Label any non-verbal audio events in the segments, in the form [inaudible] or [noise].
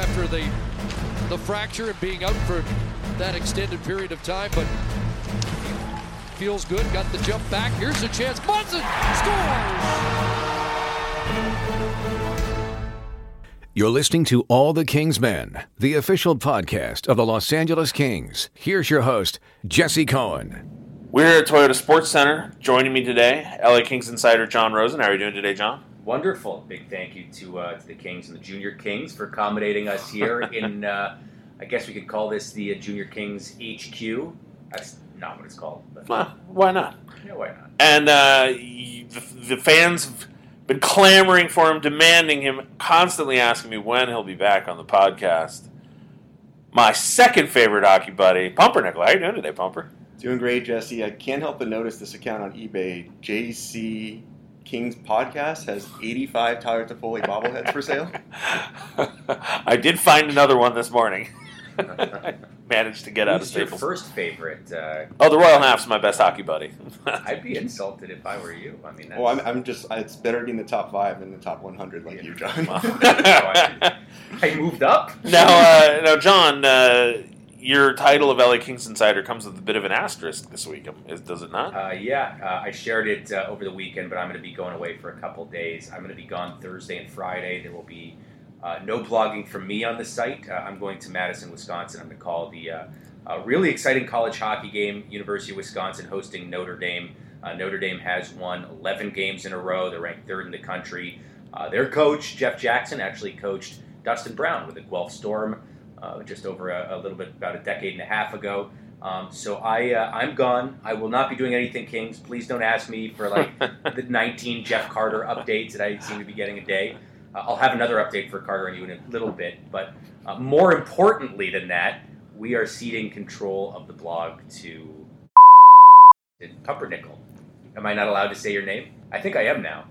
after the the fracture and being out for that extended period of time, but feels good. Got the jump back. Here's a chance. Munson scores. You're listening to All the Kings Men, the official podcast of the Los Angeles Kings. Here's your host, Jesse Cohen. We're here at Toyota Sports Center. Joining me today, LA Kings insider Jon Rosen. How are you doing today, John? Wonderful. Big thank you to, uh, to the Kings and the Junior Kings for accommodating us here [laughs] in, uh, I guess we could call this the uh, Junior Kings HQ. That's not what it's called. But Well, why not? yeah, why not? And uh, the, the fans have been clamoring for him, demanding him, constantly asking me when he'll be back on the podcast. My second favorite hockey buddy, Pumpernickel. How you doing today, Pumper? Doing great, Jesse. I can't help but notice this account on eBay, JC Kings Podcast, has 85 Tyler Toffoli bobbleheads for sale. [laughs] I did find another one this morning. [laughs] Managed to get out of Who's your Staples. first favorite? Uh, Oh, the Royal Half's my best hockey buddy. [laughs] I'd be insulted if I were you. I mean, that's, Well, I'm, I'm just, it's better to be in the top five than the top 100 like you, John. I moved up. now, uh, now, John, uh, your title of LA Kings Insider comes with a bit of an asterisk this week, um, does it not? Uh, yeah, uh, I shared it uh, over the weekend, but I'm going to be going away for a couple days. I'm going to be gone Thursday and Friday. There will be uh, no blogging from me on the site. Uh, I'm going to Madison, Wisconsin. I'm going to call the uh, really exciting college hockey game. University of Wisconsin hosting Notre Dame. Notre Dame has won 11 games in a row. They're ranked third in the country. Their coach, Jeff Jackson, actually coached Dustin Brown with the Guelph Storm uh, just over a, a little bit, about a decade and a half ago. Um, so I, uh, I'm gone. I will not be doing anything, Kings. Please don't ask me for like [laughs] the 19 Jeff Carter updates that I seem to be getting a day. Uh, I'll have another update for Carter and you in a little bit, but uh, more importantly than that, we are ceding control of the blog to, to Pumpernickel. Am I not allowed to say your name? I think I am now.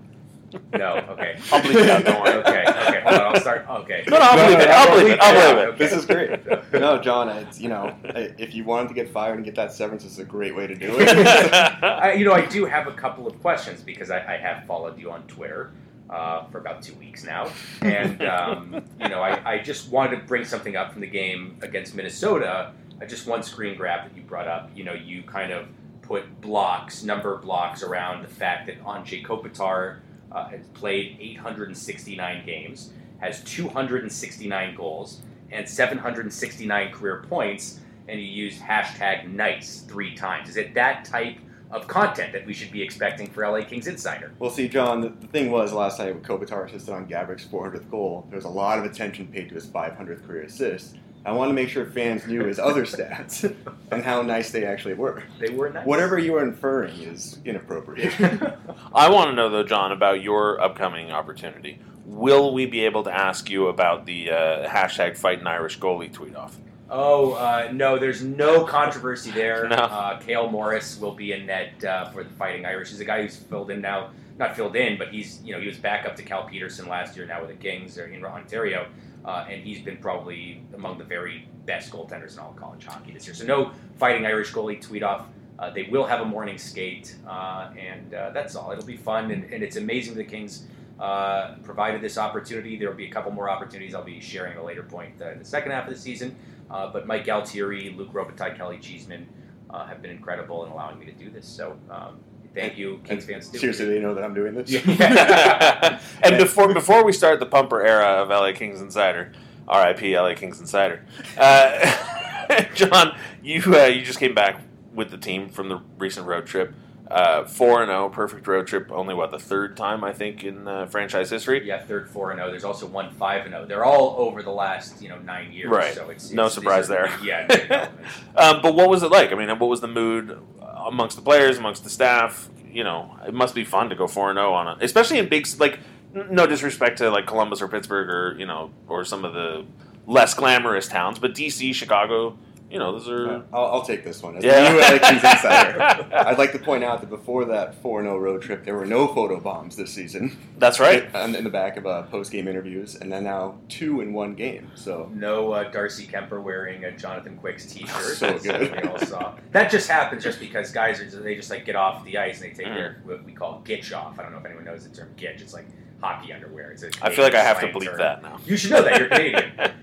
No, okay. I'll bleep it out, don't worry. Okay, okay, hold on. I'll start. Okay. No, no, I'll believe it. I'll believe it. I'll believe it. Okay. This is great. [laughs] No, John, it's, you know, if you wanted to get fired and get that severance, it's a great way to do it. [laughs] I, you know, I do have a couple of questions because I, I have followed you on Twitter uh, for about two weeks now, and um, you know, I, I just wanted to bring something up from the game against Minnesota. Uh, just one screen grab that you brought up. You know, you kind of put blocks, number blocks around the fact that Anze Kopitar uh, has played 869 games, has 269 goals, and 769 career points, and he used hashtag nice three times. Is it that type of content that we should be expecting for LA Kings Insider? Well, see, John, the, the thing was last night when Kopitar assisted on Gaborik's 400th goal, there was a lot of attention paid to his 500th career assist. I want to make sure fans knew his other stats [laughs] and how nice they actually were. They were nice. Whatever you are inferring is inappropriate. [laughs] I want to know, though, John, about your upcoming opportunity. Will we be able to ask you about the uh, hashtag fight an Irish goalie tweet off? Oh uh, no, there's no controversy there. [laughs] No. Uh, Cale Morris will be in net uh, for the Fighting Irish. He's a guy who's filled in now, not filled in, but he's you know he was back up to Cal Petersen last year now with the Kings or in Ontario, uh, and he's been probably among the very best goaltenders in all of college hockey this year. So no Fighting Irish goalie tweet off. Uh, they will have a morning skate, uh, and uh, that's all. It'll be fun, and, and it's amazing that the Kings uh, provided this opportunity. There will be a couple more opportunities I'll be sharing at a later point uh, in the second half of the season. But Mike Altieri, Luc Robitaille, Kelly Cheeseman have been incredible in allowing me to do this. So um, thank you, Kings fans. do. Seriously, they know that I'm doing this? [laughs] Yeah. [laughs] and before before we start the pumper era of LA Kings Insider, R.I.P. LA Kings Insider, uh, [laughs] John, you uh, you just came back with the team from the recent road trip. Uh, Four and zero, perfect road trip. Only what the third time I think in uh, franchise history. yeah, third four and zero. There's also one five and zero. They're all over the last you know nine years. Right. So it's, No surprise are there. big- Yeah. Um, but what was it like? I mean, what was the mood amongst the players, amongst the staff? You know, it must be fun to go four and zero on it, especially in big like. No disrespect to like Columbus or Pittsburgh or you know or some of the less glamorous towns, but DC, Chicago, you know, those are. Uh, I'll, I'll take this one. As Yeah. new LA [laughs] insider, I'd like to point out that before that 4 0 road trip, there were no photo bombs this season. That's right. [laughs] In, in the back of uh, post game interviews, and then now two in one game. So No uh, Darcy Kuemper wearing a Jonathan Quick's T-shirt. [laughs] So as good. We all saw. That just happens just because guys are they just like get off the ice and they take Mm. their what we call gitch off. I don't know if anyone knows the term gitch. It's like hockey underwear. It's a I feel like I have to Canadian believe slang that now. You should know that you're [laughs]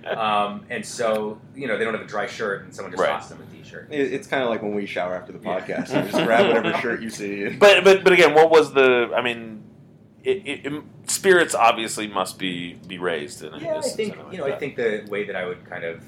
Canadian. um, and so you know they don't have a dry shirt, and someone just Right. tossed them a t-shirt. It- It's kind of like when we shower after the Yeah. podcast. You just grab whatever [laughs] shirt you see. But but but again, what was the? I mean, it, it, it- spirits obviously must be be raised in. a- Yeah, I think like you know. I think the way that I would kind of,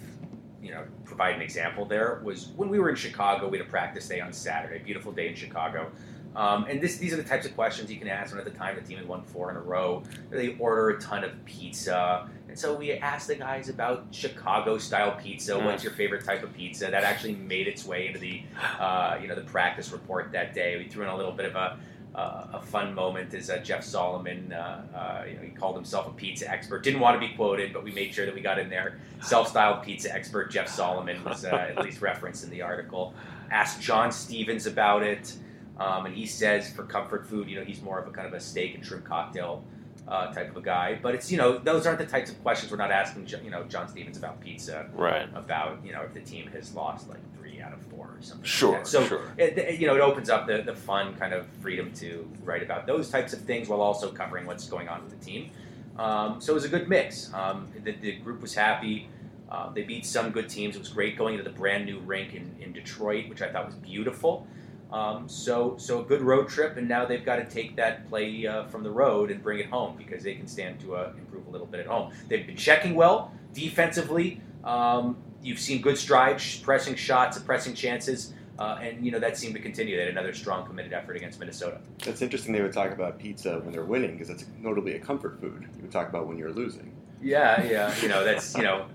you know, provide an example there was when we were in Chicago. We had a practice day on Saturday. Beautiful day in Chicago. Um, and this, these are the types of questions you can ask when at the time the team had won four in a row. They order a ton of pizza. And so we asked the guys about Chicago style pizza. Mm. What's your favorite type of pizza? That actually made its way into the, uh, you know, the practice report that day. We threw in a little bit of a, uh, a fun moment is uh, Jeff Solomon. Uh, uh, you know, he called himself a pizza expert. Didn't want to be quoted, but we made sure that we got in there. Self-styled pizza expert Jeff Solomon was uh, at least referenced in the article. Asked John Stevens about it, um, and he says for comfort food, you know, he's more of a kind of a steak and shrimp cocktail uh, type of a guy. But it's you know, those aren't the types of questions we're not asking. You know, John Stevens about pizza right. about you know if the team has lost like three out of four or something. Sure, Like. So sure. it, it- you know it opens up the, the fun kind of freedom to write about those types of things while also covering what's going on with the team. Um, so it was a good mix. Um, the, the group was happy. Uh, they beat some good teams. It was great going into the brand new rink in, in Detroit, which I thought was beautiful. Um, so so a good road trip, and now they've got to take that play uh, from the road and bring it home because they can stand to uh, improve a little bit at home. They've been checking well defensively. Um, you've seen good strides, pressing shots, pressing chances, uh, and you know that seemed to continue. They had another strong, committed effort against Minnesota. It's interesting they would talk about pizza when they're winning because it's notably a comfort food. You would talk about when you're losing. Yeah, yeah. You know that's you know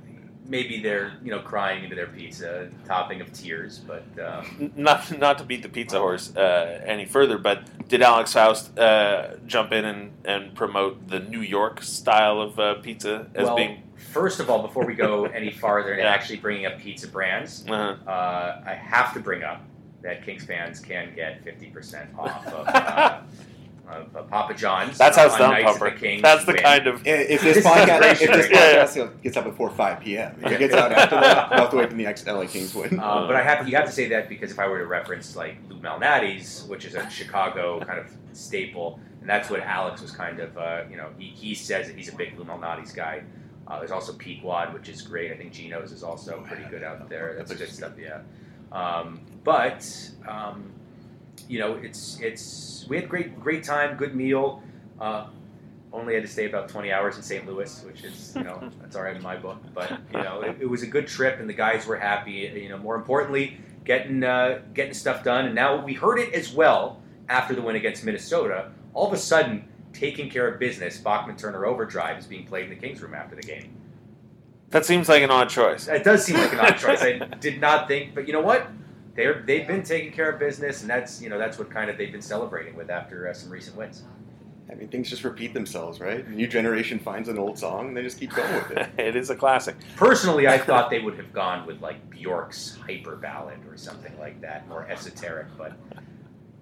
maybe they're you know crying into their pizza, topping of tears, but. Um, Not not to beat the pizza horse uh, any further, but did Alex Faust uh, jump in and, and promote the New York style of uh, pizza as well, being? first of all, before we go [laughs] any farther and Yeah. actually bringing up pizza brands, Uh, uh, I have to bring up that Kings fans can get 50% off of, [laughs] uh, of uh, Papa John's. that's how it's on done, Pumper. the Kings That's the win. kind of. If This this podcast, if this [laughs] shit. Yeah. podcast gets up before 5 p.m., if it gets out after that, we'll have to wait for the [laughs] ex LA Kings win. Uh, but I have you have to say that because if I were to reference like Lou Malnati's, which is a Chicago kind of staple, and that's what Alex was kind of, uh, you know, he, he says that he's a big Lou Malnati's guy. Uh, there's also Pequod, which is great. I think Gino's is also pretty good out there. That's good stuff, yeah. Um, but um, you know, it's it's we had great great time, good meal. Uh, only had to stay about 20 hours in St. Louis, which is, you know, [laughs] that's all right in my book. But, you know, it, it was a good trip and the guys were happy. You know, more importantly, getting uh, getting stuff done. And now we heard it as well after the win against Minnesota. All of a sudden, taking care of business, Bachman Turner Overdrive is being played in the Kings room after the game. That seems like an odd choice. It does seem like an odd [laughs] choice. I did not think, but you know what? They're they've been taking care of business, and that's you know that's what kind of they've been celebrating with after uh, some recent wins. I mean, things just repeat themselves, right? New generation finds an old song and they just keep going with it. [laughs] it is a classic. Personally, I thought [laughs] they would have gone with like Bjork's hyper ballad or something like that, more esoteric. But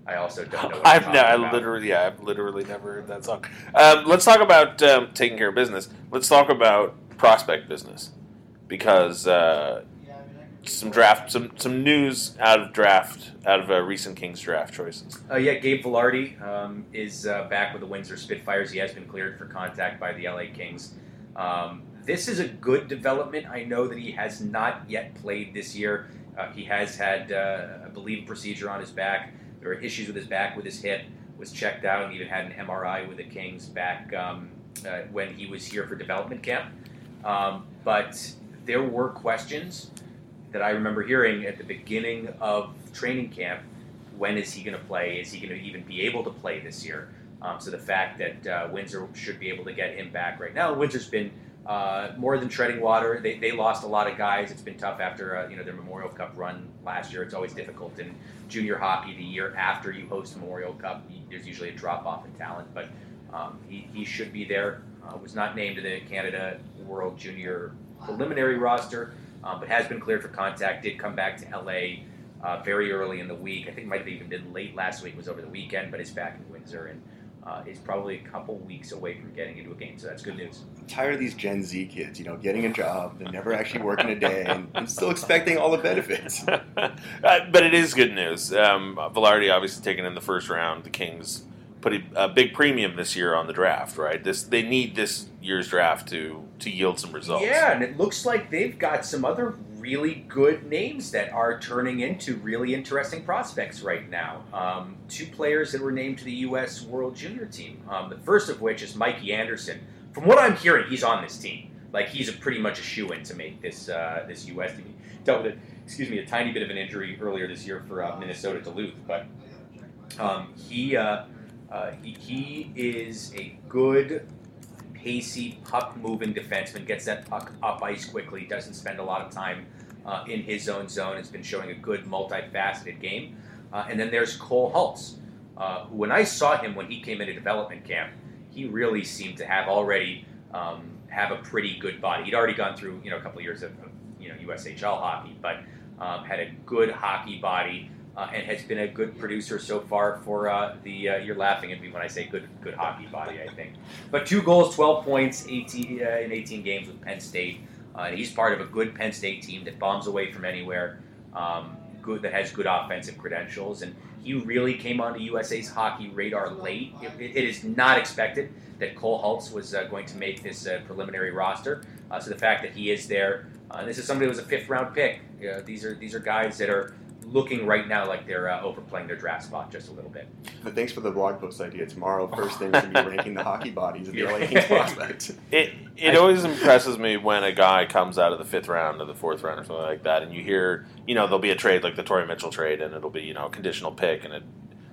I also don't know. What I've I'm no, I literally, yeah, I've literally never heard that song. Um, let's talk about um, taking care of business. Let's talk about prospect business because uh, some draft, some some news out of draft, out of uh, recent Kings draft choices. Uh, yeah, Gabe Vilardi um, is uh, back with the Windsor Spitfires. He has been cleared for contact by the LA Kings. Um, this is a good development. I know that he has not yet played this year. Uh, he has had, uh, I believe, procedure on his back. There were issues with his back, with his hip. Was checked out and even had an MRI with the Kings back um, uh, when he was here for development camp. Um, but there were questions that I remember hearing at the beginning of training camp when is he going to play? Is he going to even be able to play this year? Um, so the fact that uh, Windsor should be able to get him back right now, Windsor's been uh, more than treading water. They, they lost a lot of guys. It's been tough after uh, you know their Memorial Cup run last year. It's always difficult in junior hockey. The year after you host Memorial Cup, there's usually a drop off in talent, but um, he, he should be there. Uh, was not named to the Canada World Junior preliminary roster, um, but has been cleared for contact. Did come back to LA uh, very early in the week. I think it might have even been late last week. Was over the weekend, but is back in Windsor and uh, is probably a couple weeks away from getting into a game. So that's good news. I'm tired of these Gen Z kids, you know, getting a job, they're never actually working a day, and, and still expecting all the benefits. [laughs] uh, but it is good news. Um, Vilardi obviously taken in the first round. The Kings put a, a big premium this year on the draft, right? This they need this year's draft to to yield some results. Yeah, and it looks like they've got some other really good names that are turning into really interesting prospects right now. Um, two players that were named to the U.S. World Junior Team. Um, the first of which is Mikey Anderson. From what I'm hearing, he's on this team. Like he's a pretty much a shoe in to make this uh, this U.S. team. Dealt with, excuse me, a tiny bit of an injury earlier this year for uh, Minnesota Duluth, but um, he, uh, uh he he is a good pacey, puck moving defenseman, gets that puck up ice quickly, doesn't spend a lot of time uh, in his own zone, has been showing a good multifaceted game. Uh, and then there's Cole Hults, uh, who, when I saw him when he came into development camp, he really seemed to have already um, have a pretty good body. He'd already gone through you know a couple of years of, of you know USHL hockey, but um, had a good hockey body uh, and has been a good producer so far for uh, the. Uh, you're laughing at me when I say good, good hockey body. I think, but two goals, 12 points, 18 uh, in 18 games with Penn State. Uh, he's part of a good Penn State team that bombs away from anywhere. Um, good that has good offensive credentials, and he really came onto USA's hockey radar late. it, it is not expected that Cole Hults was uh, going to make this preliminary roster. so the fact that he is there, this is somebody who was a fifth round pick. these are these are guys that are looking right now like they're uh, overplaying their draft spot just a little bit. But thanks for the blog post idea. Tomorrow, first thing, we're going to be [laughs] ranking the hockey bodies of the LA Kings prospects. [laughs] It it always impresses me when a guy comes out of the fifth round or the fourth round or something like that, and you hear, you know, there'll be a trade like the Torrey Mitchell trade, and it'll be, you know, a conditional pick, and it,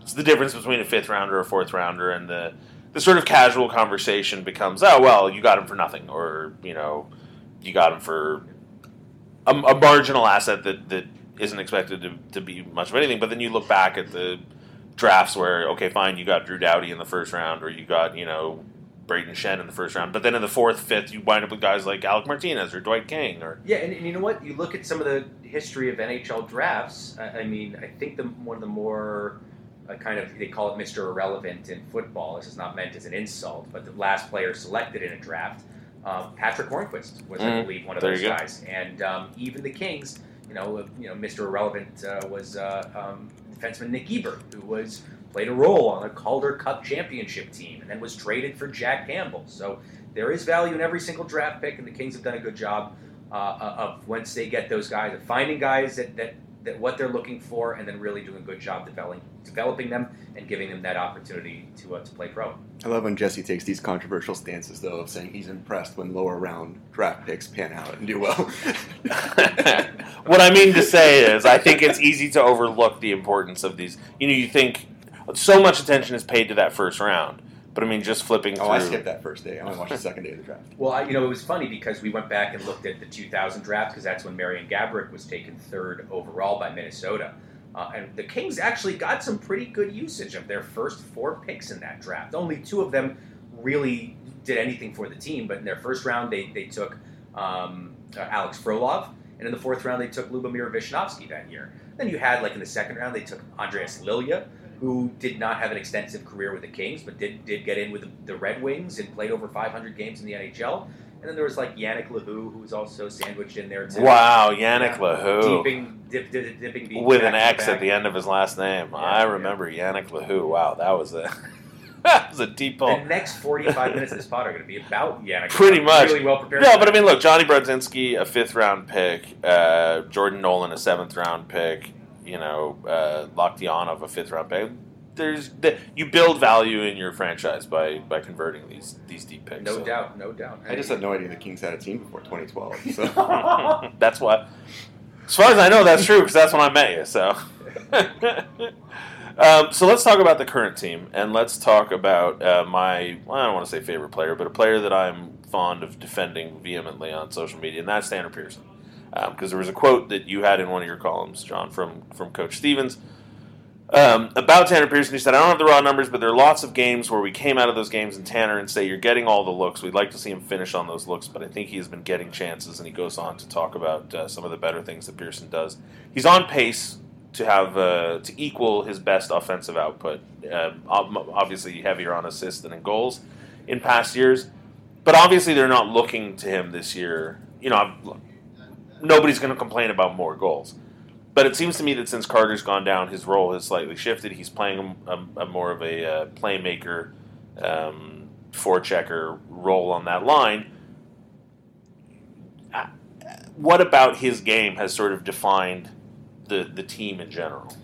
it's the difference between a fifth rounder or a fourth rounder, and the the sort of casual conversation becomes, oh well, you got him for nothing, or you know, you got him for a, a marginal asset that that isn't expected to, to be much of anything. But then you look back at the drafts where, okay, fine, you got Drew Doughty in the first round, or you got, you know, Brayden Schenn in the first round. But then in the fourth, fifth, you wind up with guys like Alec Martinez or Dwight King. or Yeah, and, and you know what? You look at some of the history of NHL drafts. I, I mean, I think the one of the more uh, kind of they call it Mr. Irrelevant in football. This is not meant as an insult, but the last player selected in a draft, um, Patric Hornqvist was, mm, I believe, one of those guys. And um, even the Kings you know, you know, Mr. Irrelevant uh, was uh, um, defenseman Nick Ebert, who was played a role on a Calder Cup championship team, and then was traded for Jack Campbell. So there is value in every single draft pick, and the Kings have done a good job uh, uh of once they get those guys, of finding guys that, that that what they're looking for, and then really doing a good job developing developing them and giving them that opportunity to uh, to play pro. I love when Jesse takes these controversial stances, though, of saying he's impressed when lower round draft picks pan out and do well. [laughs] what I mean to say is, I think it's easy to overlook the importance of these. You know, you think so much attention is paid to that first round. But I mean, just flipping. Oh, through. I skipped that first day. I only watched the second day of the draft. Well, I, you know, it was funny because we went back and looked at the 2000 draft because that's when Marian Gaborik was taken third overall by Minnesota. Uh, and the Kings actually got some pretty good usage of their first four picks in that draft. Only two of them really did anything for the team, but in their first round, they, they took um, uh, Alex Frolov, and in the fourth round, they took Lubomir Visnovsky that year. Then you had, like, in the second round, they took Andreas Lilja, who did not have an extensive career with the Kings, but did, did get in with the, the Red Wings and played over 500 games in the NHL. And then there was like Yanick Lehoux, who was also sandwiched in there too. Wow, Yannick yeah. Dip, dip, dipping With an X at the end of his last name. Yeah, I remember yeah. Yanick Lehoux. Wow, that was a [laughs] that was a deep pull. The next 45 minutes of this pod are going to be about Yannick. Pretty much. Really well prepared. No, but I mean, look, Jonny Brodzinski, a fifth round pick, uh, Jordan Nolan, a seventh round pick, you know, uh, Loktionov, a fifth round pick there's the, you build value in your franchise by by converting these these deep picks. No so. doubt, no doubt. I just had no idea the Kings had a team before 2012. [laughs] So. [laughs] that's what. As far as I know, that's true because that's when I met you. So. [laughs] um, so let's talk about the current team and let's talk about uh, my well, I don't want to say favorite player, but a player that I'm fond of defending vehemently on social media, and that's Tanner Pearson. Because um, there was a quote that you had in one of your columns, John, from from Coach Stevens um, about Tanner Pearson, he said, I don't have the raw numbers, but there are lots of games where we came out of those games and Tanner and say, You're getting all the looks. We'd like to see him finish on those looks, but I think he has been getting chances. And he goes on to talk about uh, some of the better things that Pearson does. He's on pace to have uh, to equal his best offensive output. Uh, obviously, heavier on assists than in goals in past years, but obviously, they're not looking to him this year. You know, nobody's going to complain about more goals. but it seems to me that since Carter's gone down, his role has slightly shifted. He's playing a, a, a more of a uh, playmaker, um, forechecker role on that line. Uh, what about his game has sort of defined the the team in general?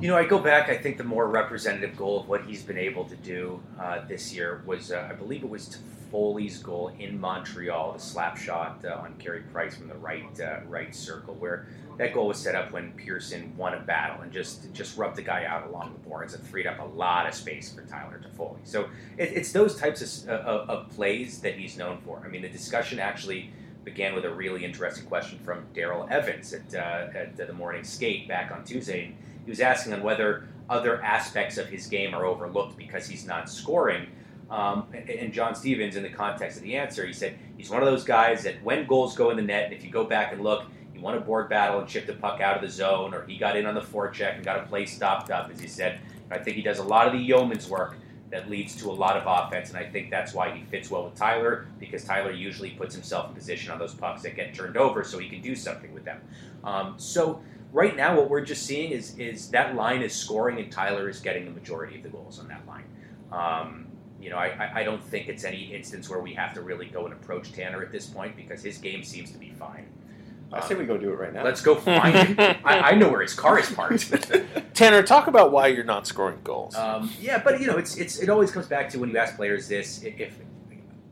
You know, I go back. I think the more representative goal of what he's been able to do uh, this year was, uh, I believe it was Toffoli's goal in Montreal, the slap shot uh, on Carey Price from the right uh, right circle, where that goal was set up when Pearson won a battle and just just rubbed the guy out along the boards and freed up a lot of space for Tyler Toffoli. So it, it's those types of, of, of plays that he's known for. I mean, the discussion actually began with a really interesting question from Daryl Evans at, uh, at the morning skate back on Tuesday. He was asking on whether other aspects of his game are overlooked because he's not scoring. Um, and John Stevens, in the context of the answer, he said he's one of those guys that when goals go in the net, and if you go back and look, he won a board battle and chipped the puck out of the zone, or he got in on the forecheck and got a play stopped up, as he said. I think he does a lot of the yeoman's work that leads to a lot of offense, and I think that's why he fits well with Tyler because Tyler usually puts himself in position on those pucks that get turned over, so he can do something with them. Um, so right now, what we're just seeing is is that line is scoring, and Tyler is getting the majority of the goals on that line. Um, you know, I, I don't think it's any instance where we have to really go and approach Tanner at this point because his game seems to be fine. I say we go do it right now. Let's go find him. I, I know where his car is parked. [laughs] Tanner, talk about why you're not scoring goals. Um, yeah, but you know, it's it's it always comes back to when you ask players this: if, if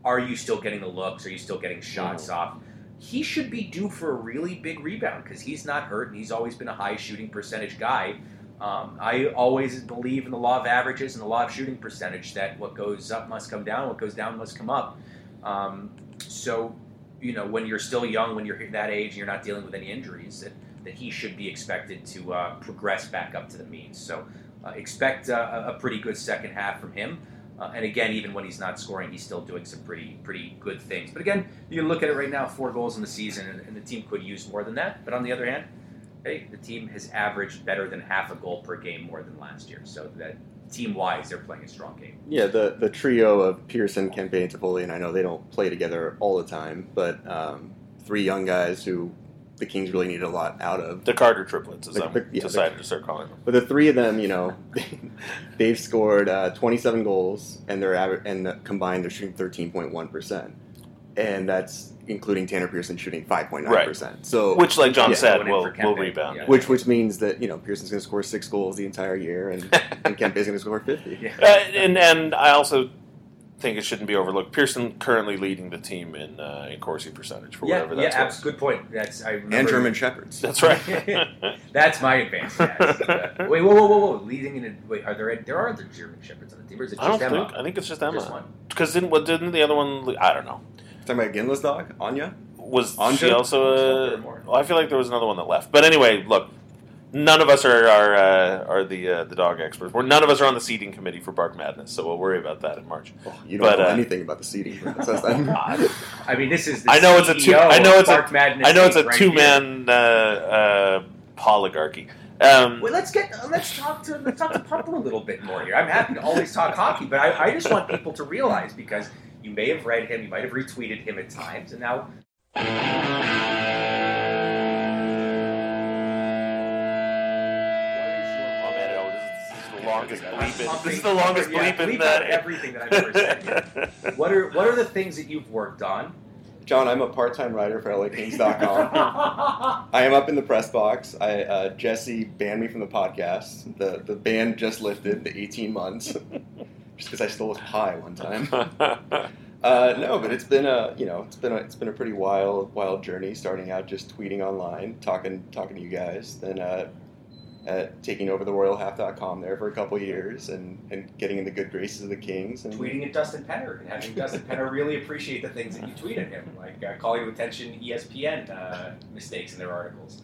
are you still getting the looks? Are you still getting shots off? He should be due for a really big rebound because he's not hurt and he's always been a high shooting percentage guy. Um, I always believe in the law of averages and the law of shooting percentage that what goes up must come down, what goes down must come up. Um, so, you know, when you're still young, when you're that age, and you're not dealing with any injuries, that, that he should be expected to uh, progress back up to the means. So, uh, expect uh, a pretty good second half from him. Uh, and again, even when he's not scoring, he's still doing some pretty pretty good things. But again, you look at it right now: four goals in the season, and, and the team could use more than that. But on the other hand, hey, the team has averaged better than half a goal per game more than last year. So that team wise, they're playing a strong game. Yeah, the the trio of Pearson, Kempe, Toffoli, and I know they don't play together all the time, but um, three young guys who the Kings really need a lot out of. the Carter triplets, as The- I'm the- yeah, decided to start calling them. But the three of them, you know, [laughs] they've scored uh, 27 goals, and they're aver- and combined they're shooting 13.1 percent, and that's including Tanner Pearson shooting 5.9 percent. So Which, like John Yeah, said, will for will rebound. yeah. which which means that you know Pearson's going to score six goals the entire year, and [laughs] and Kempe's going to score 50. Yeah. Uh, and and I also think it shouldn't be overlooked. Pearson currently leading the team in uh, in Corsi percentage for Yeah, whatever yeah, that's abs- good point. That's I remember, And German Shepherds. [laughs] That's right. [laughs] That's my advantage. Yes. Uh, wait, whoa, whoa, whoa, whoa! Leading in a, wait, are there there are other German shepherds on the team, or is it I don't Emma? think. I think it's just Just Emma. Because didn't what didn't the other one? I don't know. Talking about Ginla's dog, Anya. Was Anja? she also? Uh, well, I feel like there was another one that left. But anyway, look, none of us are are, uh, are the uh, the dog experts. We're, none of us are on the seating committee for Bark Madness, so we'll worry about that in March. Oh, you don't But, know uh, anything about the seating process. then. I mean, this is. The I know it's a two. CEO I know of it's a. Mark Madness I know it's a right two man uh, uh, oligarchy. Um, Well, let's get uh, let's talk to let's talk to Pumper a little bit more here. I'm happy to always talk hockey, but I, I just want people to realize because you may have read him, you might have retweeted him at times, and now Oh this is, the longest I'm bleep. This is the longest yeah, bleep in bleep that. everything that I've ever said here. [laughs] what are what are the things that you've worked on? John, I'm a part-time writer for LAKings.com. [laughs] I am up in the press box. I uh, Jesse banned me from the podcast. The the ban just lifted the 18 months, [laughs] just because I stole his pie one time. [laughs] Uh, no, but it's been a you know it's been a, it's been a pretty wild wild journey. Starting out just tweeting online, talking talking to you guys, then uh, uh, taking over the RoyalHalf.com there for a couple years, and, and getting in the good graces of the Kings. And tweeting at Dustin Penner and having Dustin Penner really appreciate the things that you tweet at him, like uh, calling attention ESPN uh, mistakes in their articles.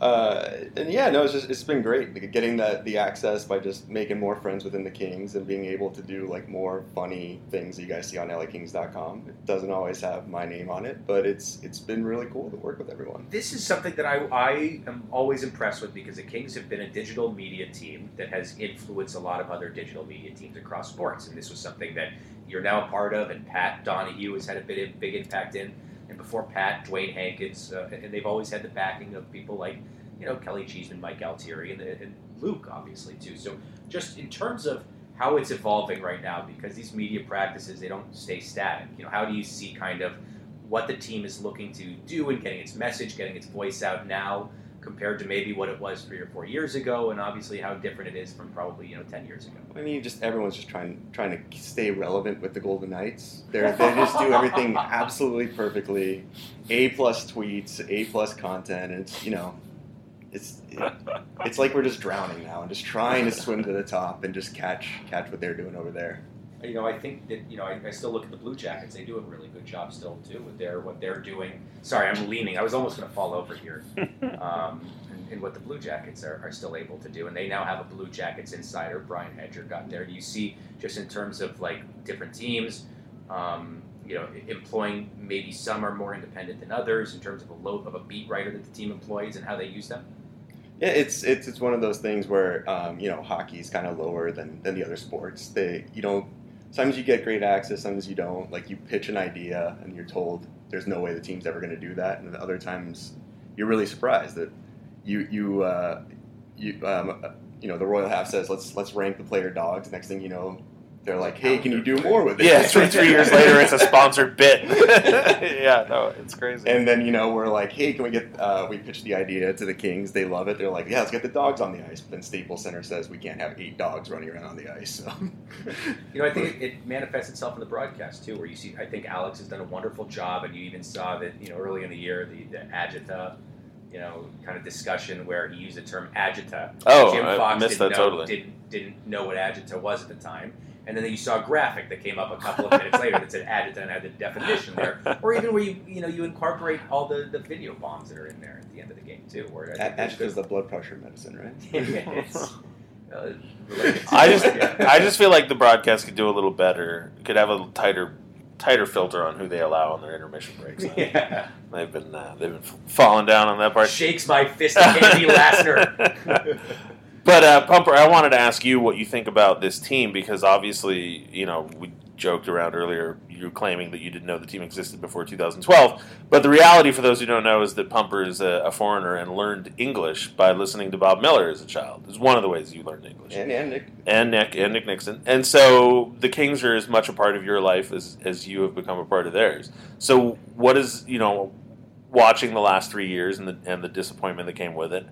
Uh, and yeah, no, it's just it's been great getting that the access by just making more friends within the Kings and being able to do like more funny things that you guys see on LAKings.com. It doesn't always have my name on it, but it's it's been really cool to work with everyone. This is something that I, I am always impressed with because the Kings have been a digital media team that has influenced a lot of other digital media teams across sports, and this was something that you're now a part of, and Pat Donahue has had a bit of big impact in. And before Pat, Dewayne Hankins, uh, and they've always had the backing of people like you know Kelly Cheeseman, Mike Altieri, and, and Luke obviously too. So just in terms of how it's evolving right now, because these media practices they don't stay static. You know, how do you see kind of what the team is looking to do and getting its message, getting its voice out now compared to maybe what it was three or four years ago, and obviously how different it is from probably you know ten years ago. I mean, just everyone's just trying trying to stay relevant with the Golden Knights. They they just do everything [laughs] absolutely perfectly. A plus tweets, A plus content. And it's you know, it's it, it's like we're just drowning now and just trying to swim to the top and just catch catch what they're doing over there. You know, I think that you know, I, I still look at the Blue Jackets. They do a really good job still too with their what they're doing. Sorry, I'm leaning. I was almost going to fall over here. [laughs] Um, and, and what the Blue Jackets are, are still able to do, and they now have a Blue Jackets insider. Brian Hedger got there. Do you see just in terms of like different teams? Um, you know, employing maybe some are more independent than others in terms of a load of a beat writer that the team employs and how they use them. Yeah, it's it's it's one of those things where um, you know hockey is kind of lower than, than the other sports. They you don't sometimes you get great access, sometimes you don't. Like you pitch an idea and you're told there's no way the team's ever going to do that, and other times you're really surprised that you you uh, you um, you know the Royal Half says let's let's rank the player dogs. Next thing you know, they're like, hey, can you do more with it? Yeah, three three years later, it's a sponsored bit. [laughs] yeah, no, it's crazy. And then you know we're like, hey, can we get? Uh, we pitch the idea to the Kings. They love it. They're like, yeah, let's get the dogs on the ice. But then Staples Center says we can't have eight dogs running around on the ice. So. You know, I think it, it manifests itself in the broadcast too, where you see. I think Alex has done a wonderful job, and you even saw that you know early in the year the, the agita, you know, kind of discussion where he used the term agita. Oh, Jim I Fox missed didn't that know, totally. Didn't didn't know what agita was at the time. And then you saw a graphic that came up a couple of minutes later that said agita and had the definition there, [laughs] or even where you you know you incorporate all the, the video bombs that are in there at the end of the game too. Where I think there's Agita is the blood pressure medicine, right? [laughs] it's, uh, [laughs] I just yeah. I just feel like the broadcast could do a little better. Could have a tighter tighter filter on who they allow on their intermission breaks. yeah. They've been uh, they've been falling down on that part. shakes my fist at Andy Lassner. But uh, Pumper, I wanted to ask you what you think about this team because obviously, you know, we joked around earlier. You're claiming that you didn't know the team existed before 2012, but the reality, for those who don't know, is that Pumper is a, a foreigner and learned English by listening to Bob Miller as a child. It's one of the ways you learned English, and, and Nick, and Nick and Nick Nickson. And so the Kings are as much a part of your life as as you have become a part of theirs. So what is you know, watching the last three years and the and the disappointment that came with it?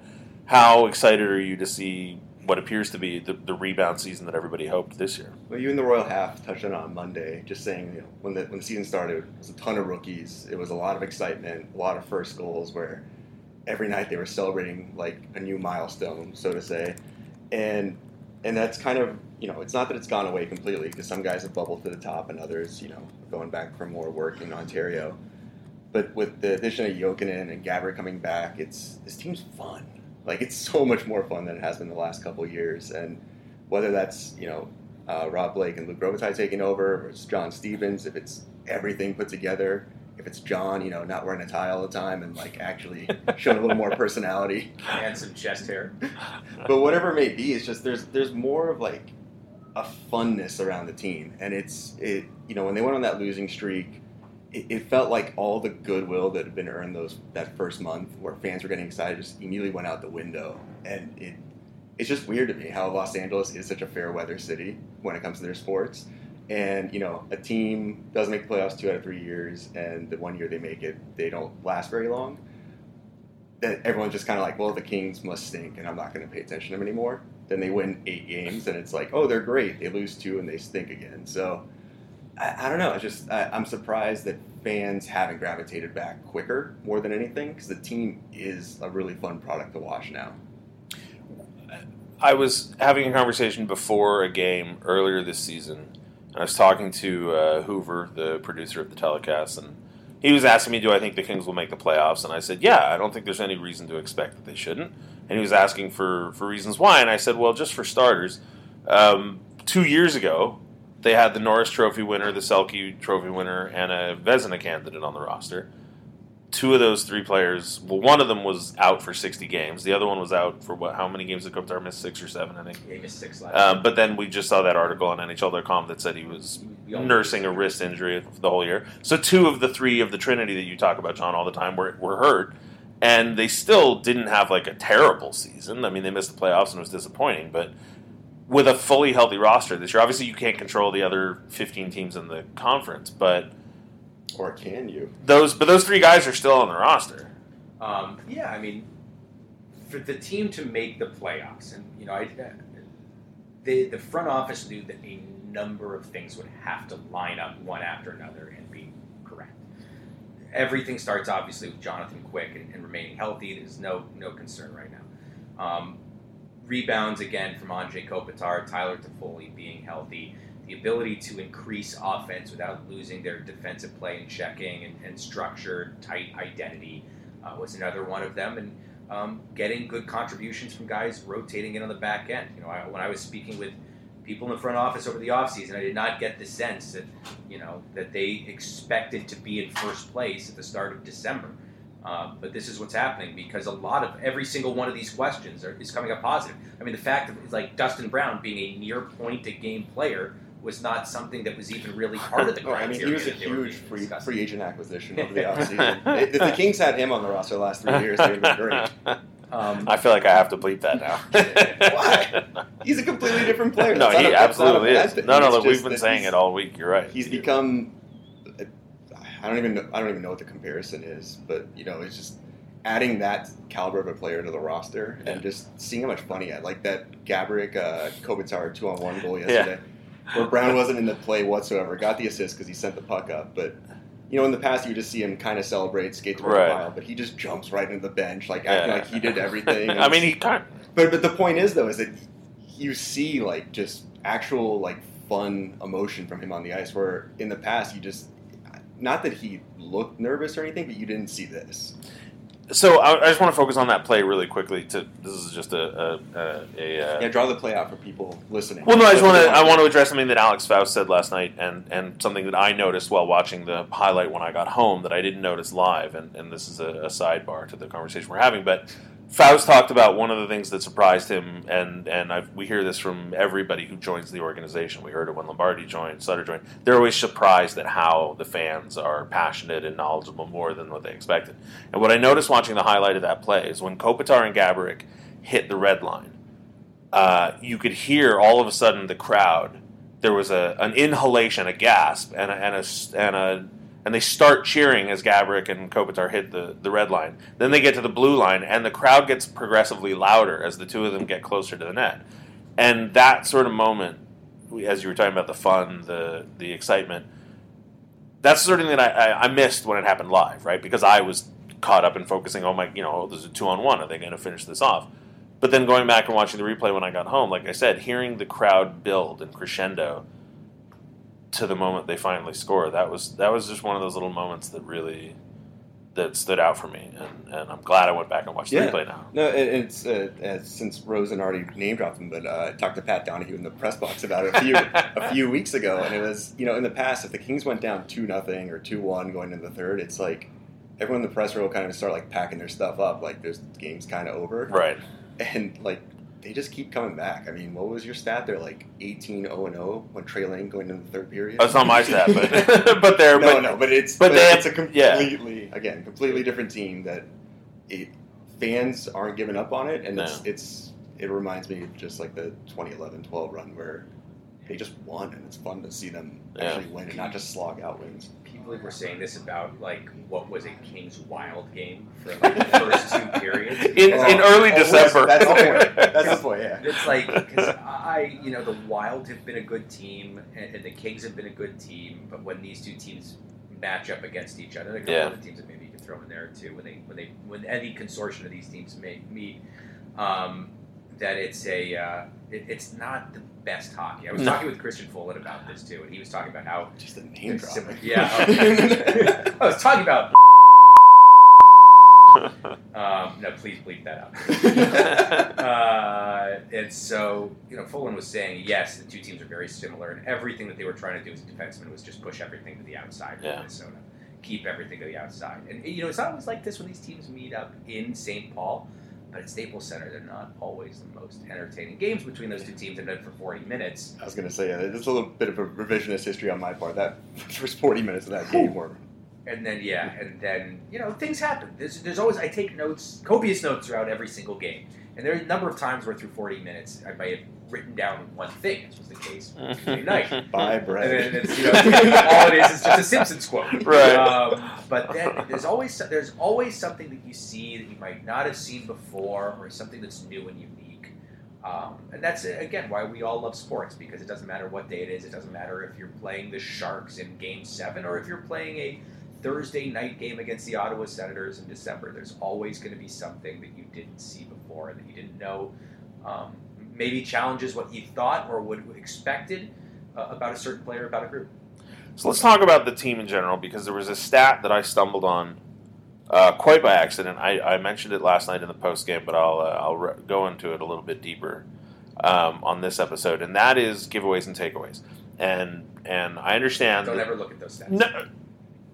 How excited are you to see what appears to be the, the rebound season that everybody hoped this year? well, you and the Royal Half touched on it on Monday, just saying you know when the when the season started, it was a ton of rookies. It was a lot of excitement, a lot of first goals where every night they were celebrating like a new milestone, so to say, and and that's kind of you know it's not that it's gone away completely because some guys have bubbled to the top and others you know going back for more work in Ontario. But with the addition of Jokinen and Gabber coming back, it's this team's fun. Like it's so much more fun than it has been the last couple of years. And whether that's you know uh, Rob Blake and Luc Robitaille taking over, or it's John Stevens, if it's everything put together, if it's John, you know, not wearing a tie all the time and like actually showing a little more personality. [laughs] and some chest hair. But whatever it may be, it's just there's there's more of like a funness around the team, and it's it you know when they went on that losing streak, it, it felt like all the goodwill that had been earned those that first month, where fans were getting excited, just immediately went out the window, and it it's just weird to me how Los Angeles is such a fair weather city when it comes to their sports. And you know, a team doesn't make the playoffs two out of three years, and the one year they make it, they don't last very long. That everyone's just kind of like, well, the Kings must stink, and I'm not going to pay attention to them anymore. Then they win eight games, and it's like, oh, they're great. They lose two, and they stink again. So I, I don't know. It's just I, I'm surprised that fans haven't gravitated back quicker more than anything because the team is a really fun product to watch now. I was having a conversation before a game earlier this season, I was talking to uh, Hoover, the producer of the telecast, and he was asking me, "Do I think the Kings will make the playoffs?" And I said, "Yeah, I don't think there's any reason to expect that they shouldn't." And he was asking for for reasons why, and I said, "Well, just for starters, um, two years ago." They had the Norris Trophy winner, the Selke Trophy winner, and a Vezina candidate on the roster. Two of those three players, well, one of them was out for 60 games. The other one was out for what? How many games did Kopitar miss? Six or seven, I think. Yeah, he missed six last Um, but then we just saw that article on NHL.com that said he was nursing a wrist injury the whole year. So two of the three of the Trinity that you talk about, John, all the time were, were hurt. and they still didn't have like a terrible season. I mean, they missed the playoffs and it was disappointing, but with a fully healthy roster this year, obviously you can't control the other 15 teams in the conference, but Or can you? those but those three guys are still on the roster. Um, yeah, I mean, for the team to make the playoffs, and you know, I, the the front office knew that a number of things would have to line up one after another and be correct. Everything starts obviously with Jonathan Quick and, and remaining healthy. There's no no concern right now. Um, rebounds again from Andre Kopitar, Tyler Toffoli being healthy. The ability to increase offense without losing their defensive play and checking and, and structure, tight identity uh, was another one of them. And um, getting good contributions from guys rotating in on the back end. You know, I, when I was speaking with people in the front office over the offseason, I did not get the sense that, you know, that they expected to be in first place at the start of December. Uh, but this is what's happening because a lot of every single one of these questions are, is coming up positive. I mean, the fact that like Dustin Brown being a near point a game player was not something that was even really part of the [laughs] Oh, I mean, he was a that they were huge free, free agent acquisition over the [laughs] offseason. if the Kings had him on the roster the last three years, they would have been great. [laughs] Um, I feel like I have to bleep that now. Why? He's a completely different player. no, he a- it's not a absolutely is. No, no, look, we've been saying it all week. You're right. He's become. I don't even. Know, I don't even know what the comparison is, but you know, it's just adding that caliber of a player to the roster Yeah. and just seeing how much fun he had, like that Gaborik uh, Kopitar two on one goal yesterday, where Brown wasn't in the play whatsoever. Got the assist because he sent the puck up, but. You know, in the past, you just see him kind of celebrate, skate to Right. the pile, but he just jumps right into the bench, like acting like he did everything. [laughs] I mean, he kind. But but the point is though is that you see like just actual like fun emotion from him on the ice. Where in the past you just not that he looked nervous or anything, but you didn't see this. So I, I just want to focus on that play really quickly. To this is just a a, a, a uh, Yeah, draw the play out for people listening. Well, no, I just want to. I want to address something that Alex Faust said last night, and and something that I noticed while watching the highlight when I got home that I didn't notice live, and, and this is a, a sidebar to the conversation we're having. But Faust talked about one of the things that surprised him, and and I've, we hear this from everybody who joins the organization. We heard it when Lombardi joined, Sutter joined. They're always surprised at how the fans are passionate and knowledgeable more than what they expected. And what I noticed watching the highlight of that play is when Kopitar and Gaborik hit the red line uh, you could hear all of a sudden the crowd. There was a an inhalation, a gasp, and a, and a and a and they start cheering as Gaborik and Kopitar hit the, the red line. Then they get to the blue line, and the crowd gets progressively louder as the two of them get closer to the net. And that sort of moment, as you were talking about the fun, the the excitement, that's the sort of thing that I, I, I missed when it happened live, right? Because I was caught up in focusing, oh my, you know, there's a two on one. Are they going to finish this off? But then going back and watching the replay when I got home, like I said, hearing the crowd build and crescendo to the moment they finally score, that was that was just one of those little moments that really that stood out for me, and, and I'm glad I went back and watched Yeah. the replay now. No, it, it's uh, uh, since Rosen already name dropped him, but uh, I talked to Pat Donahue in the press box about it a few a few [laughs] weeks ago, and it was you know in the past if the Kings went down two nothing or two one going into the third, it's like everyone in the press row kind of start like packing their stuff up, like this game's kind of over, Right. and like they just keep coming back. I mean, what was your stat? They're like 18 0 and 0 when Trey Lane going into the third period. That's not my stat, but [laughs] [laughs] but they're no, but, no, but it's but but, they it's a have- yeah. completely again completely different team that it, fans aren't giving up on it, and it's it's it reminds me of just like the 2011-12 run where they just won, and it's fun to see them Yeah. actually win and not just slog out wins. People were saying this about like what was a Kings Wild game for like the first two [laughs] periods. In- Oh, in early oh, December. That's the point. [laughs] That's the point. Yeah. It's like because I, you know, the Wild have been a good team and, and the Kings have been a good team, but when these two teams match up against each other, there are a couple Yeah. other teams that maybe you can throw in there too. When they when they when any consortium of these teams may meet, um, that it's a uh, it, it's not the best hockey. I was No. talking with Christian Folin about this too, and he was talking about how Just the name There's drop. some- Yeah. [laughs] okay. [laughs] I was talking about. [laughs] Um, no, please bleep that out. uh, and so, you know, Folin was saying, yes, the two teams are very similar, and everything that they were trying to do as a defenseman was just push everything to the outside Yeah. of Minnesota, keep everything to the outside. And, you know, it's not always like this when these teams meet up in St. Paul, but at Staples Center, they're not always the most entertaining games between those two teams, and then for 40 minutes. I was gonna say, yeah, there's a little bit of a revisionist history on my part. That [laughs] first 40 minutes of that game were and then yeah, and then you know things happen. There's, there's always I take notes, copious notes throughout every single game, and there are a number of times where through 40 minutes I might have written down one thing. This was the case Tuesday [laughs] night. Buy And bread. then it's, you know, [laughs] all it is is just a Simpsons quote. Right. Um, but then there's always there's always something that you see that you might not have seen before, or something that's new and unique. Um, and that's again why we all love sports because it doesn't matter what day it is. It doesn't matter if you're playing the Sharks in Game Seven or if you're playing a Thursday night game against the Ottawa Senators in December. There's always going to be something that you didn't see before and that you didn't know. Um, maybe challenges what you thought or would expected uh, about a certain player, about a group. So let's talk about the team in general because there was a stat that I stumbled on uh, quite by accident. I, I mentioned it last night in the post game, but I'll uh, I'll re- go into it a little bit deeper um, on this episode, and that is giveaways and takeaways. And and I understand. Don't that- ever look at those stats. no,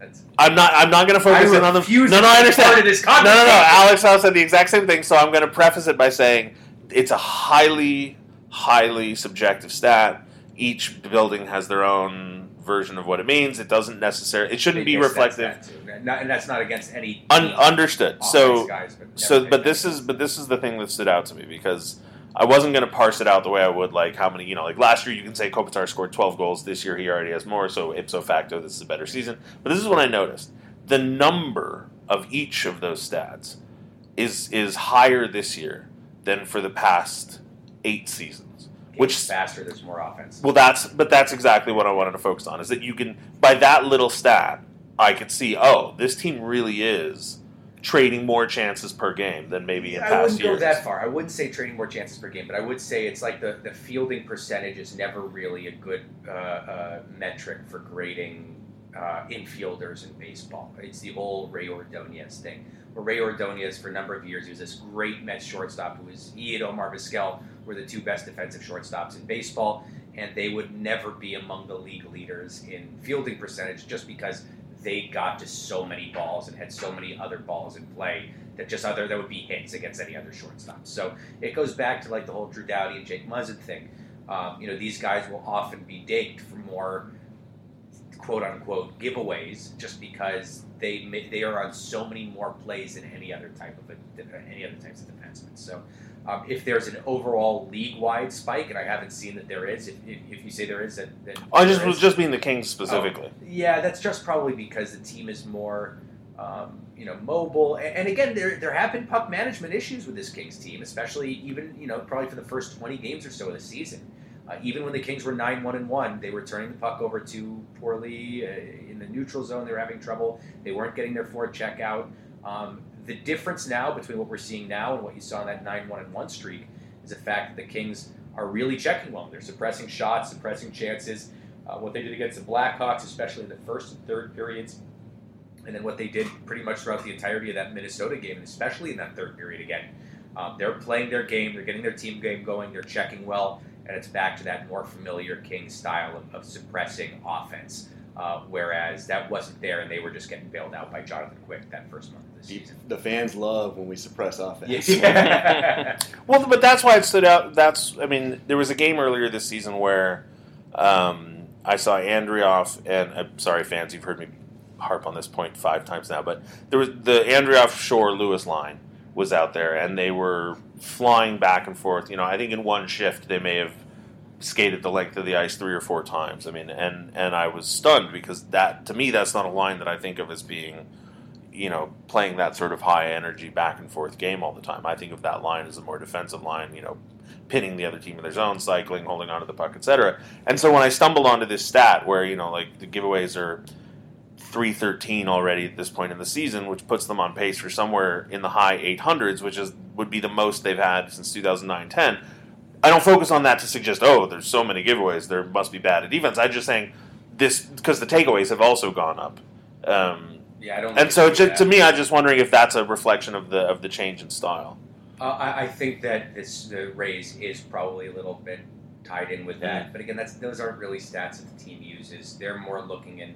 That's, I'm not. I'm not going to focus I in on the. No, no, I understand. this No, no, no. Alex Howe said the exact same thing, so I'm going to preface it by saying it's a highly, highly subjective stat. Each building has their own version of what it means. It doesn't necessarily. It shouldn't be that's reflective. that. Not- and that's not against any Un- understood. So, guys, but so, but this is, but this is the thing that stood out to me because I wasn't going to parse it out the way I would like how many, you know, like last year you can say Kopitar scored 12 goals. This year he already has more, so ipso facto this is a better season. But this is what I noticed: the number of each of those stats is is higher this year than for the past eight seasons. Which Which faster, there's more offense. well, that's but that's exactly what I wanted to focus on. Is that you can by that little stat, I could see, oh, this team really is trading more chances per game than maybe in I past wouldn't go that far. I wouldn't say trading more chances per game, but I would say it's like the, the fielding percentage is never really a good uh, uh, metric for grading uh, infielders in baseball. It's the old Rey Ordonez thing. Where Rey Ordonez, for a number of years, he was this great Mets shortstop who was he and Omar Vizquel were the two best defensive shortstops in baseball, and they would never be among the league leaders in fielding percentage just because they got to so many balls and had so many other balls in play that just other that would be hits against any other shortstop. So it goes back to like the whole Drew Doughty and Jake Muzzin thing. Um, you know, these guys will often be dinged for more quote unquote giveaways just because they they are on so many more plays than any other type of a, any other types of defensemen. So. Um, if there's an overall league-wide spike, and I haven't seen that there is, if, if, if you say there is, then, then I just was just mean the Kings specifically. Yeah, that's just probably because the team is more, um, you know, mobile. And, and again, there there have been puck management issues with this Kings team, especially even you know probably for the first twenty games or so of the season. Uh, even when the Kings were nine one and one, they were turning the puck over too poorly uh, in the neutral zone. They were having trouble. They weren't getting their forward check out. Um, the difference now between what we're seeing now and what you saw in that nine one and one streak is the fact that the Kings are really checking well. They're suppressing shots, suppressing chances. Uh, what they did against the Blackhawks, especially in the first and third periods, and then what they did pretty much throughout the entirety of that Minnesota game, and especially in that third period again. Um, they're playing their game, they're getting their team game going, they're checking well, and it's back to that more familiar King style of, of suppressing offense. Uh, whereas that wasn't there, and they were just getting bailed out by Jonathan Quick that first month of the season. The fans love when we suppress offense. Yeah. [laughs] [laughs] Well, but that's why it stood out. That's I mean, there was a game earlier this season where um, I saw Andreoff and I'm sorry, fans, you've heard me harp on this point five times now, but there was the Andreoff Shore Lewis line was out there, and they were flying back and forth. You know, I think in one shift they may have skated the length of the ice three or four times. I mean, and and I was stunned because that to me that's not a line that I think of as being you know, playing that sort of high energy back and forth game all the time. I think of that line as a more defensive line, you know, pinning the other team in their zone, cycling, holding onto the puck, etc. And so when I stumbled onto this stat where, you know, like the giveaways are 313 already at this point in the season, which puts them on pace for somewhere in the high 800s, which is would be the most they've had since 2009-10. I don't focus on that to suggest, oh, there's so many giveaways, there must be bad at defense. I'm just saying this because the takeaways have also gone up. Um, yeah, I don't. and so, just, to me, I'm just wondering if that's a reflection of the of the change in style. Uh, I, I think that this the raise is probably a little bit tied in with that, but again, that's those aren't really stats that the team uses. They're more looking in,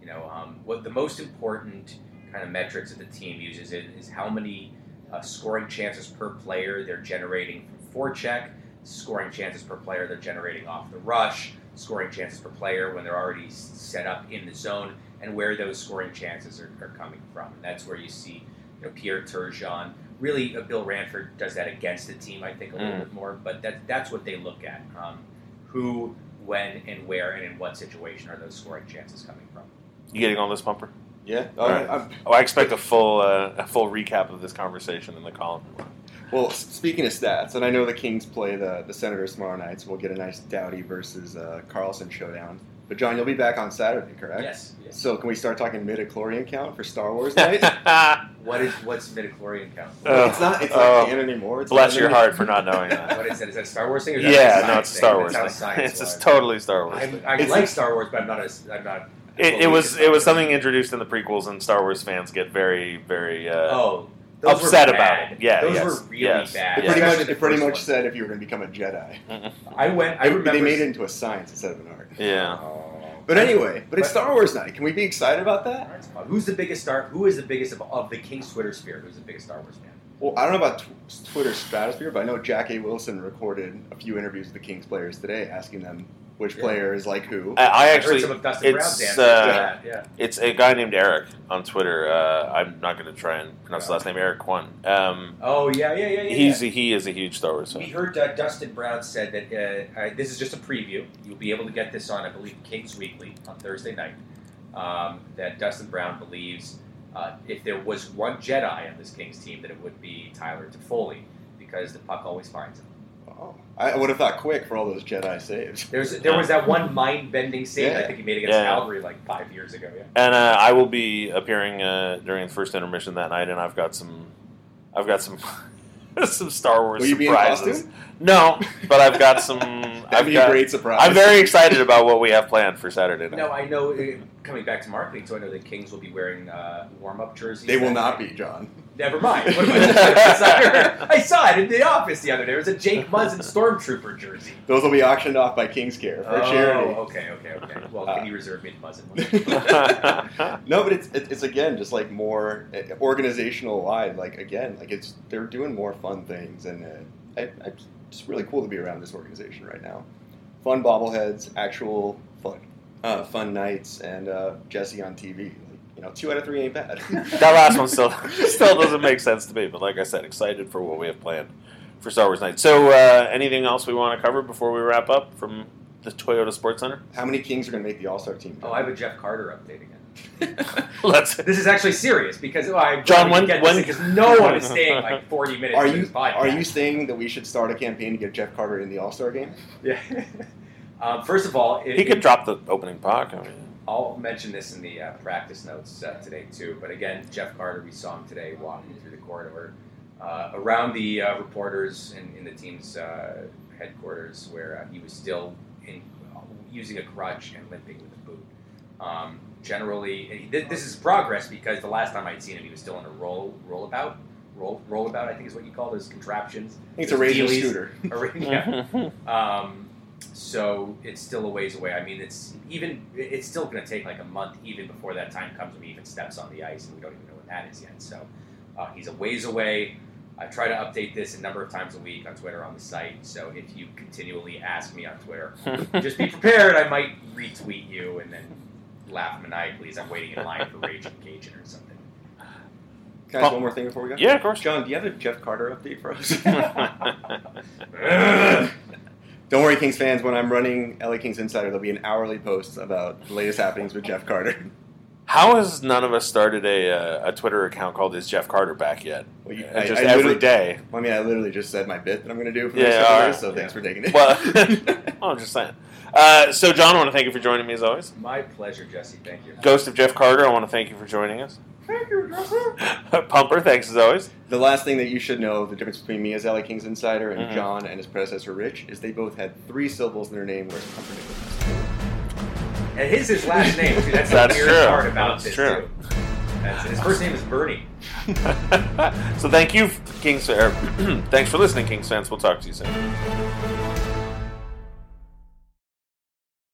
you know, um, what the most important kind of metrics that the team uses is, is how many uh, scoring chances per player they're generating from forecheck, scoring chances per player they're generating off the rush, scoring chances per player when they're already set up in the zone, and where those scoring chances are, are coming from. And that's where you see you know, Pierre Turgeon. Really, uh, Bill Ranford does that against the team, I think, a little Mm. bit more. But that, that's what they look at. Um, who, when, and where, and in what situation are those scoring chances coming from? You getting all this Pumper? Yeah. Oh, All right. I'm- Oh, I expect a full uh, a full recap of this conversation in the column. Well, speaking of stats, and I know the Kings play the, the Senators tomorrow night, so we'll get a nice Doughty versus uh, Karlsson showdown. But Jon, you'll be back on Saturday, correct? Yes. yes. So can we start talking midichlorian count for Star Wars night? [laughs] What is what's midichlorian count? Oh. it's not. It's Oh. not canon anymore. It's Bless not your heart for [laughs] not knowing that. What is that? Is that a Star Wars thing? Or is that yeah, no, it's a Star? Wars. That's thing. It's just totally Star Wars. I, thing. I It's- like Star Wars, but I'm not a. I'm not. It, it was it was something introduced in the prequels, and Star Wars fans get very very uh, Oh, those upset were about it. Yeah, those yes, were really yes. bad. It Yeah. pretty much, Especially it the pretty much said if you were going to become a Jedi. [laughs] I went. I They- remember. they made it into a science instead of an art. yeah. Oh. But anyway, but it's Star Wars night. Can we be excited about that? Who's the biggest star? Who is the biggest of, of the King's Twitter sphere? Who's the biggest Star Wars fan? Well, I don't know about tw- Twitter stratosphere, but I know Jack A. Wilson recorded a few interviews with the Kings players today, asking them which Yeah. player is like who. I, I I heard actually some of Dustin it's, Brown's uh, to. Yeah. it's a guy named Eric on Twitter. Uh, I'm not going to try and pronounce the last name. Eric Kwon. Um, Oh yeah, yeah, yeah, yeah. he's yeah. a, he is a huge Star Wars We heard uh, Dustin Brown said that uh, uh, this is just a preview. You'll be able to get this on, I believe, Kings Weekly on Thursday night. Um, that Dustin Brown believes uh, if there was one Jedi on this Kings team, that it would be Tyler Toffoli because the puck always finds him. Oh, I would have thought Quick for all those Jedi saves. There's there was that [laughs] one mind bending save I think he made against Yeah. Calgary like five years ago. Yeah. And uh, I will be appearing uh, during the first intermission that night, and I've got some, I've got some, [laughs] some Star Wars Will you be in surprises. Costume? No, but I've got some. [laughs] That'd I've be got, a great surprise. I'm very excited about what we have planned for Saturday night. No, I know. Uh, coming back to marketing, so I know the Kings will be wearing uh, warm up jerseys. They will not night. be, Jon. Never mind. What about [laughs] I saw it in the office the other day. It was a Jake Muzzin [laughs] Stormtrooper jersey. Those will be auctioned off by Kings Care for oh, charity. okay, okay, okay. Well, Uh, can you reserve me the Muzzin one? no, but it's it's again just like more uh, organizational wide. Like again, like it's they're doing more fun things, and uh, I, I, it's really cool to be around this organization right now. Fun bobbleheads, actual fun, uh, fun nights, and uh, Jesse on TV. Like, you know, two out of three ain't bad. [laughs] that last one still [laughs] still doesn't make sense to me, but like I said, excited for what we have planned for Star Wars Night. So, uh, anything else we want to cover before we wrap up from the Toyota Sports Center? How many Kings are going to make the All Star team? Oh, I have a Jeff Carter update again. Let's. [laughs] This is actually serious because oh, I Jon, when- when- because no one is [laughs] staying like forty minutes. Are you this are you saying that we should start a campaign to get Jeff Carter in the All Star game? [laughs] Yeah. um, first of all, it, He could drop the opening puck. I mean, I'll mention this in the uh, practice notes uh, today too. But again, Jeff Carter, we saw him today walking through the corridor uh, around the uh, reporters in, in the team's uh, headquarters, where uh, he was still in, using a crutch and limping with a boot. Um, generally, this, this is progress because the last time I'd seen him, he was still in a roll rollabout. Roll, rollabout, I think is what you call those contraptions. I think it's a radio Dealies. scooter. [laughs] [laughs] Yeah. Um, so it's still a ways away. I mean, it's even it's still going to take like a month even before that time comes when he even steps on the ice, and we don't even know when that is yet. So uh, he's a ways away. I try to update this a number of times a week on Twitter on the site. So if you continually ask me on Twitter, [laughs] just be prepared. I might retweet you and then laugh maniacally as I'm waiting in line for Raging Cajun or something. Can I ask one more thing before we go? yeah, of course. Jon, do you have a Jeff Carter update for us? [laughs] [laughs] Don't worry, Kings fans. When I'm running LA Kings Insider, there'll be an hourly post about the latest happenings with Jeff Carter. How has none of us started a, uh, a Twitter account called "Is Jeff Carter back yet?" Well, you- Uh, I- just I every literally- day. I mean, I literally just said my bit that I'm going to do for the Yeah, next couple right. so thanks for taking it. Well, [laughs] well, I'm just saying. Uh, so, Jon, I want to thank you for joining me as always. My pleasure, Jesse. Thank you. Ghost of Jeff Carter, I want to thank you for joining us. Thank you, Jesse. [laughs] Pumper, thanks as always. the last thing that you should know, the difference between me as LA Kings Insider and Mhm. Jon and his predecessor Rich, is they both had three syllables in their name, whereas Pumpernickel. And his his last name too. That's, That's the weird true. part about That's this true. too. That's, his first name is Bernie. [laughs] so, thank you, Kings. er, [clears throat] thanks for listening, Kings fans. We'll talk to you soon.